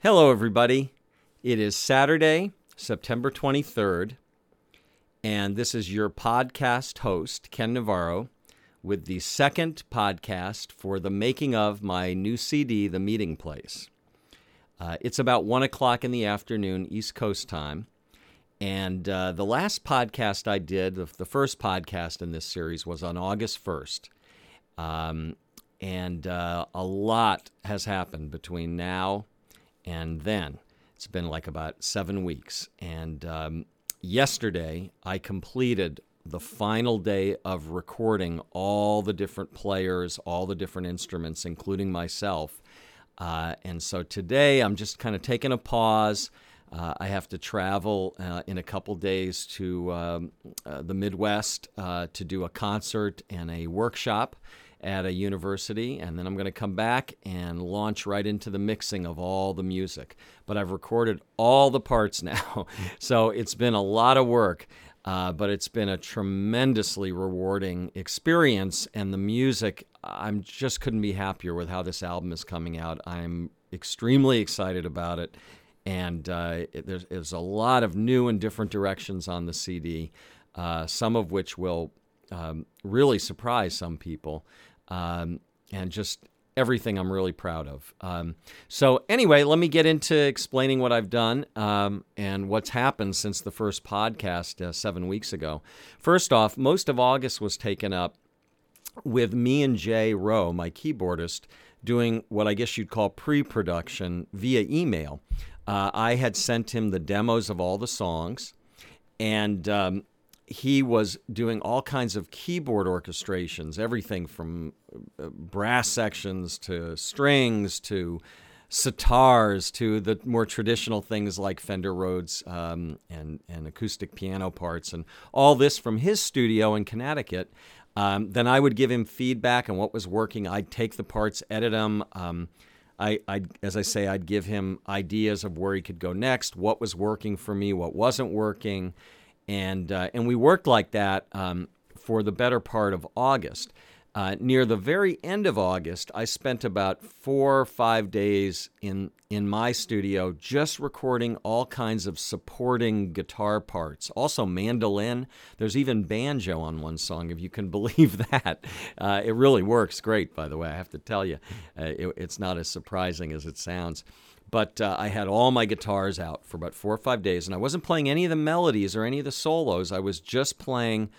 Hello, everybody. It is Saturday, September 23rd, and this is your podcast host, Ken Navarro, with the second podcast for the making of my new CD, The Meeting Place. Uh, it's about 1 o'clock in the afternoon, East Coast time. And uh, the last podcast I did, the, the, first podcast in this series, was on August 1st. Um, and uh, a lot has happened between now and then. It's been like about seven weeks. And um, yesterday, I completed the final day of recording all the different players, all the different instruments, including myself. Uh, and so today, I'm just kind of taking a pause. Uh, I have to travel uh, in a couple days to um, uh, the Midwest uh, to do a concert and a workshop at a university, and then I'm going to come back and launch right into the mixing of all the music. But I've recorded all the parts now, so it's been a lot of work. Uh, but it's been a tremendously rewarding experience, and the music, I'm just couldn't be happier with how this album is coming out. I'm extremely excited about it, and uh, it, there's, there's, a lot of new and different directions on the CD, uh, some of which will um, really surprise some people um, and just everything I'm really proud of. Um, so, anyway, let me get into explaining what I've done um, and what's happened since the first podcast uh, seven weeks ago. First off, most of August was taken up with me and Jay Rowe, my keyboardist, doing what I guess you'd call pre production via email. Uh, I had sent him the demos of all the songs. And um, he was doing all kinds of keyboard orchestrations, everything from uh, brass sections to strings to sitars to the more traditional things like Fender Rhodes um, and, and acoustic piano parts, and all this from his studio in Connecticut. Um, then I would give him feedback on what was working. I'd take the parts, edit them. Um, I, I'd, as I say, I'd give him ideas of where he could go next, what was working for me, what wasn't working and uh, and we worked like that um, for the better part of August. Uh, near the very end of August, I spent about four or five days in in my studio just recording all kinds of supporting guitar parts, also mandolin. There's even banjo on one song, if you can believe that. Uh, it really works great, by the way. I have to tell you, uh, it, it's not as surprising as it sounds. But uh, I had all my guitars out for about four or five days, and I wasn't playing any of the melodies or any of the solos. I was just playing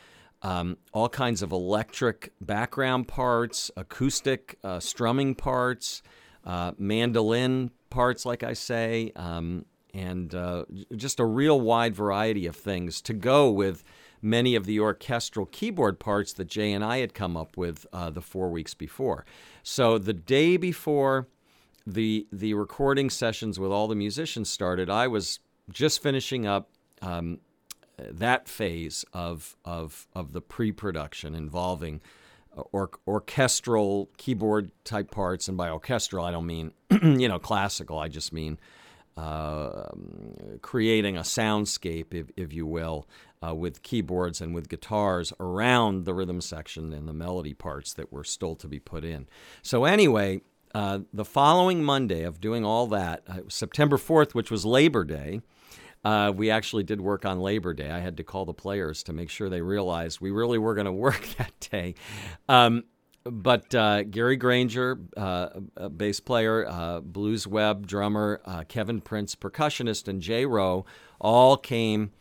um, all kinds of electric background parts, acoustic uh, strumming parts, uh, mandolin parts, like I say, um, and uh, just a real wide variety of things to go with many of the orchestral keyboard parts that Jay and I had come up with uh, the four weeks before. So the day before the the recording sessions with all the musicians started, I was just finishing up um, that phase of of of the pre-production involving or, orchestral keyboard type parts, and by orchestral I don't mean you know classical. I just mean uh, creating a soundscape, if, if you will, uh, with keyboards and with guitars around the rhythm section and the melody parts that were still to be put in. So anyway, uh, the following Monday of doing all that, uh, September 4th, which was Labor Day, uh, we actually did work on Labor Day. I had to call the players to make sure they realized we really were going to work that day. Um, but uh, Gary Grainger, uh, bass player, Blues Web drummer, Kevin Prince, percussionist, and Jay Rowe all came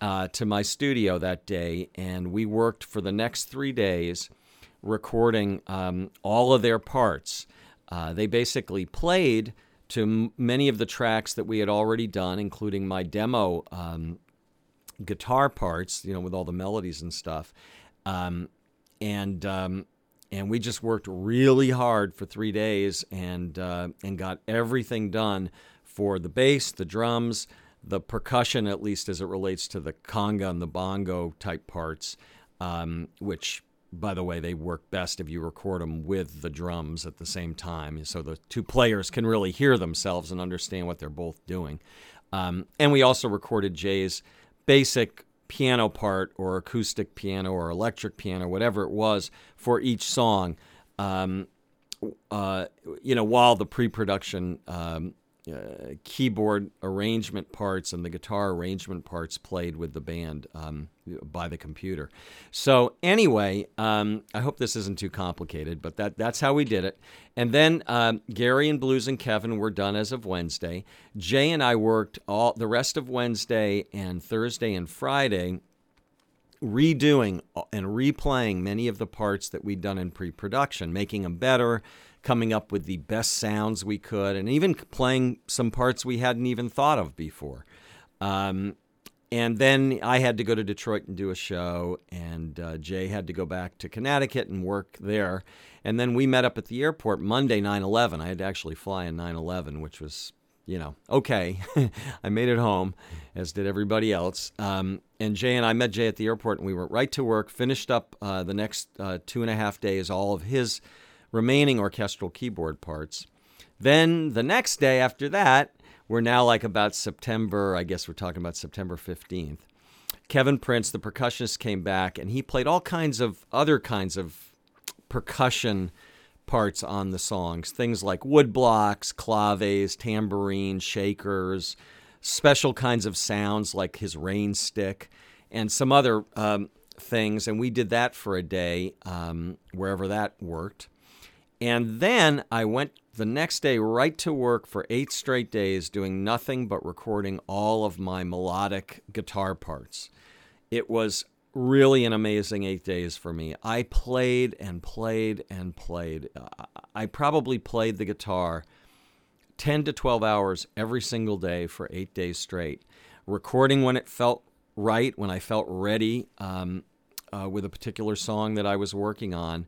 to my studio that day, and we worked for the next three days recording um, all of their parts. Uh, they basically played to m- many of the tracks that we had already done, including my demo um, guitar parts, you know, with all the melodies and stuff. Um, and um, and we just worked really hard for three days and uh, and got everything done for the bass, the drums, the percussion, at least as it relates to the conga and the bongo type parts, um, which by the way, they work best if you record them with the drums at the same time, so the two players can really hear themselves and understand what they're both doing. Um, and we also recorded Jay's basic piano part or acoustic piano or electric piano, whatever it was, for each song. Um, uh, you know, while the pre-production um, uh, keyboard arrangement parts and the guitar arrangement parts played with the band um, by the computer. So anyway, um, I hope this isn't too complicated, but that that's how we did it. And then um, Gary and Blues and Kevin were done as of Wednesday. Jay and I worked all the rest of Wednesday and Thursday and Friday redoing and replaying many of the parts that we'd done in pre-production, making them better, coming up with the best sounds we could, and even playing some parts we hadn't even thought of before. Um, and then I had to go to Detroit and do a show, and uh, Jay had to go back to Connecticut and work there. And then we met up at the airport Monday, 9 11. I had to actually fly in 9 11, which was, you know, okay. I made it home, as did everybody else. Um, and Jay and I met Jay at the airport, and we went right to work, finished up uh, the next uh, two and a half days, all of his remaining orchestral keyboard parts. Then the next day after that, we're now like about September, I guess we're talking about September 15th. Kevin Prince, the percussionist, came back and he played all kinds of other kinds of percussion parts on the songs. Things like wood blocks, claves, tambourines, shakers, special kinds of sounds like his rain stick, and some other um, things. And we did that for a day, um, wherever that worked. And then I went the next day right to work for eight straight days doing nothing but recording all of my melodic guitar parts. It was really an amazing eight days for me. I played and played and played. I probably played the guitar 10 to 12 hours every single day for eight days straight, recording when it felt right, when I felt ready um, uh, with a particular song that I was working on.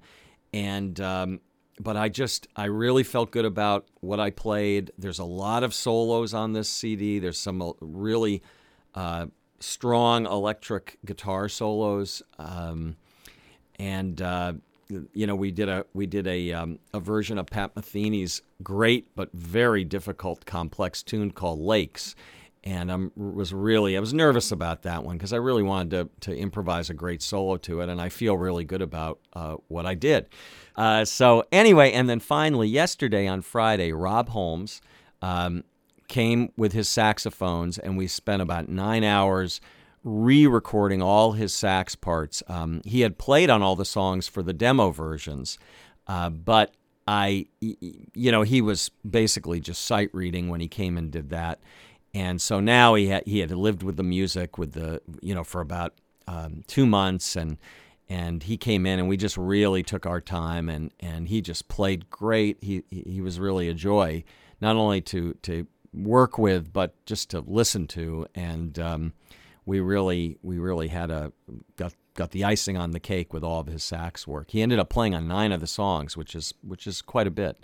And um, but I just I really felt good about what I played. There's a lot of solos on this CD. There's some uh, really uh, strong electric guitar solos, um, and uh, you know we did a we did a um, a version of Pat Metheny's great but very difficult complex tune called Lakes. And I was really I was nervous about that one because I really wanted to to improvise a great solo to it, and I feel really good about uh, what I did. Uh, so anyway, and then finally yesterday on Friday, Rob Holmes um, came with his saxophones, and we spent about nine hours re-recording all his sax parts. Um, he had played on all the songs for the demo versions, uh, but I, you know, he was basically just sight reading when he came and did that, and so now he had he had lived with the music with the you know for about um, two months and and he came in and we just really took our time and and he just played great. He he was really a joy not only to to work with but just to listen to. And um, we really we really had a got got the icing on the cake with all of his sax work. He ended up playing on nine of the songs which is which is quite a bit.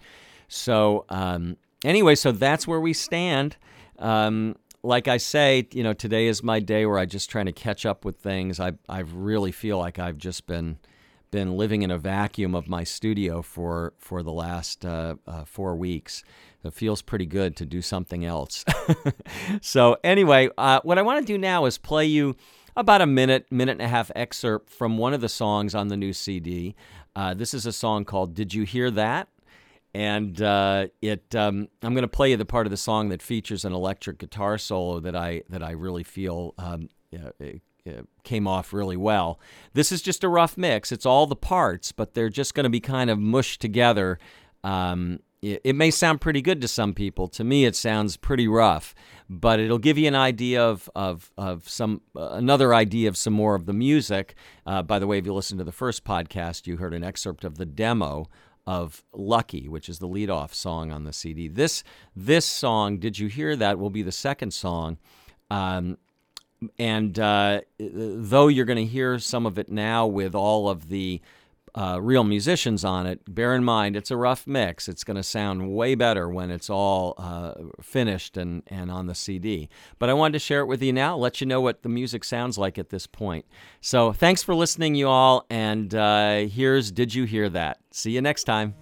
So um, anyway so that's where we stand um, like I say, you know, today is my day where I just trying to catch up with things. I I really feel like I've just been been living in a vacuum of my studio for for the last uh, uh, four weeks. It feels pretty good to do something else. so anyway, uh, what I want to do now is play you about a minute, minute and a half excerpt from one of the songs on the new CD. Uh, this is a song called "Did You Hear That." And uh, it um, I'm going to play you the part of the song that features an electric guitar solo that I that I really feel um, came off really well. This is just a rough mix. It's all the parts, but they're just going to be kind of mushed together. Um, it, it, may sound pretty good to some people. To me, it sounds pretty rough, but it'll give you an idea of of, of some uh, another idea of some more of the music. Uh, by the way, if you listen to the first podcast, you heard an excerpt of the demo of Lucky, which is the lead-off song on the CD. This this song, did you hear that? Will be the second song, um, and uh, though you're going to hear some of it now with all of the uh, real musicians on it, bear in mind it's a rough mix. It's going to sound way better when it's all uh, finished and, and on the CD. But I wanted to share it with you now, let you know what the music sounds like at this point. So thanks for listening, you all. And uh, here's Did You Hear That? See you next time.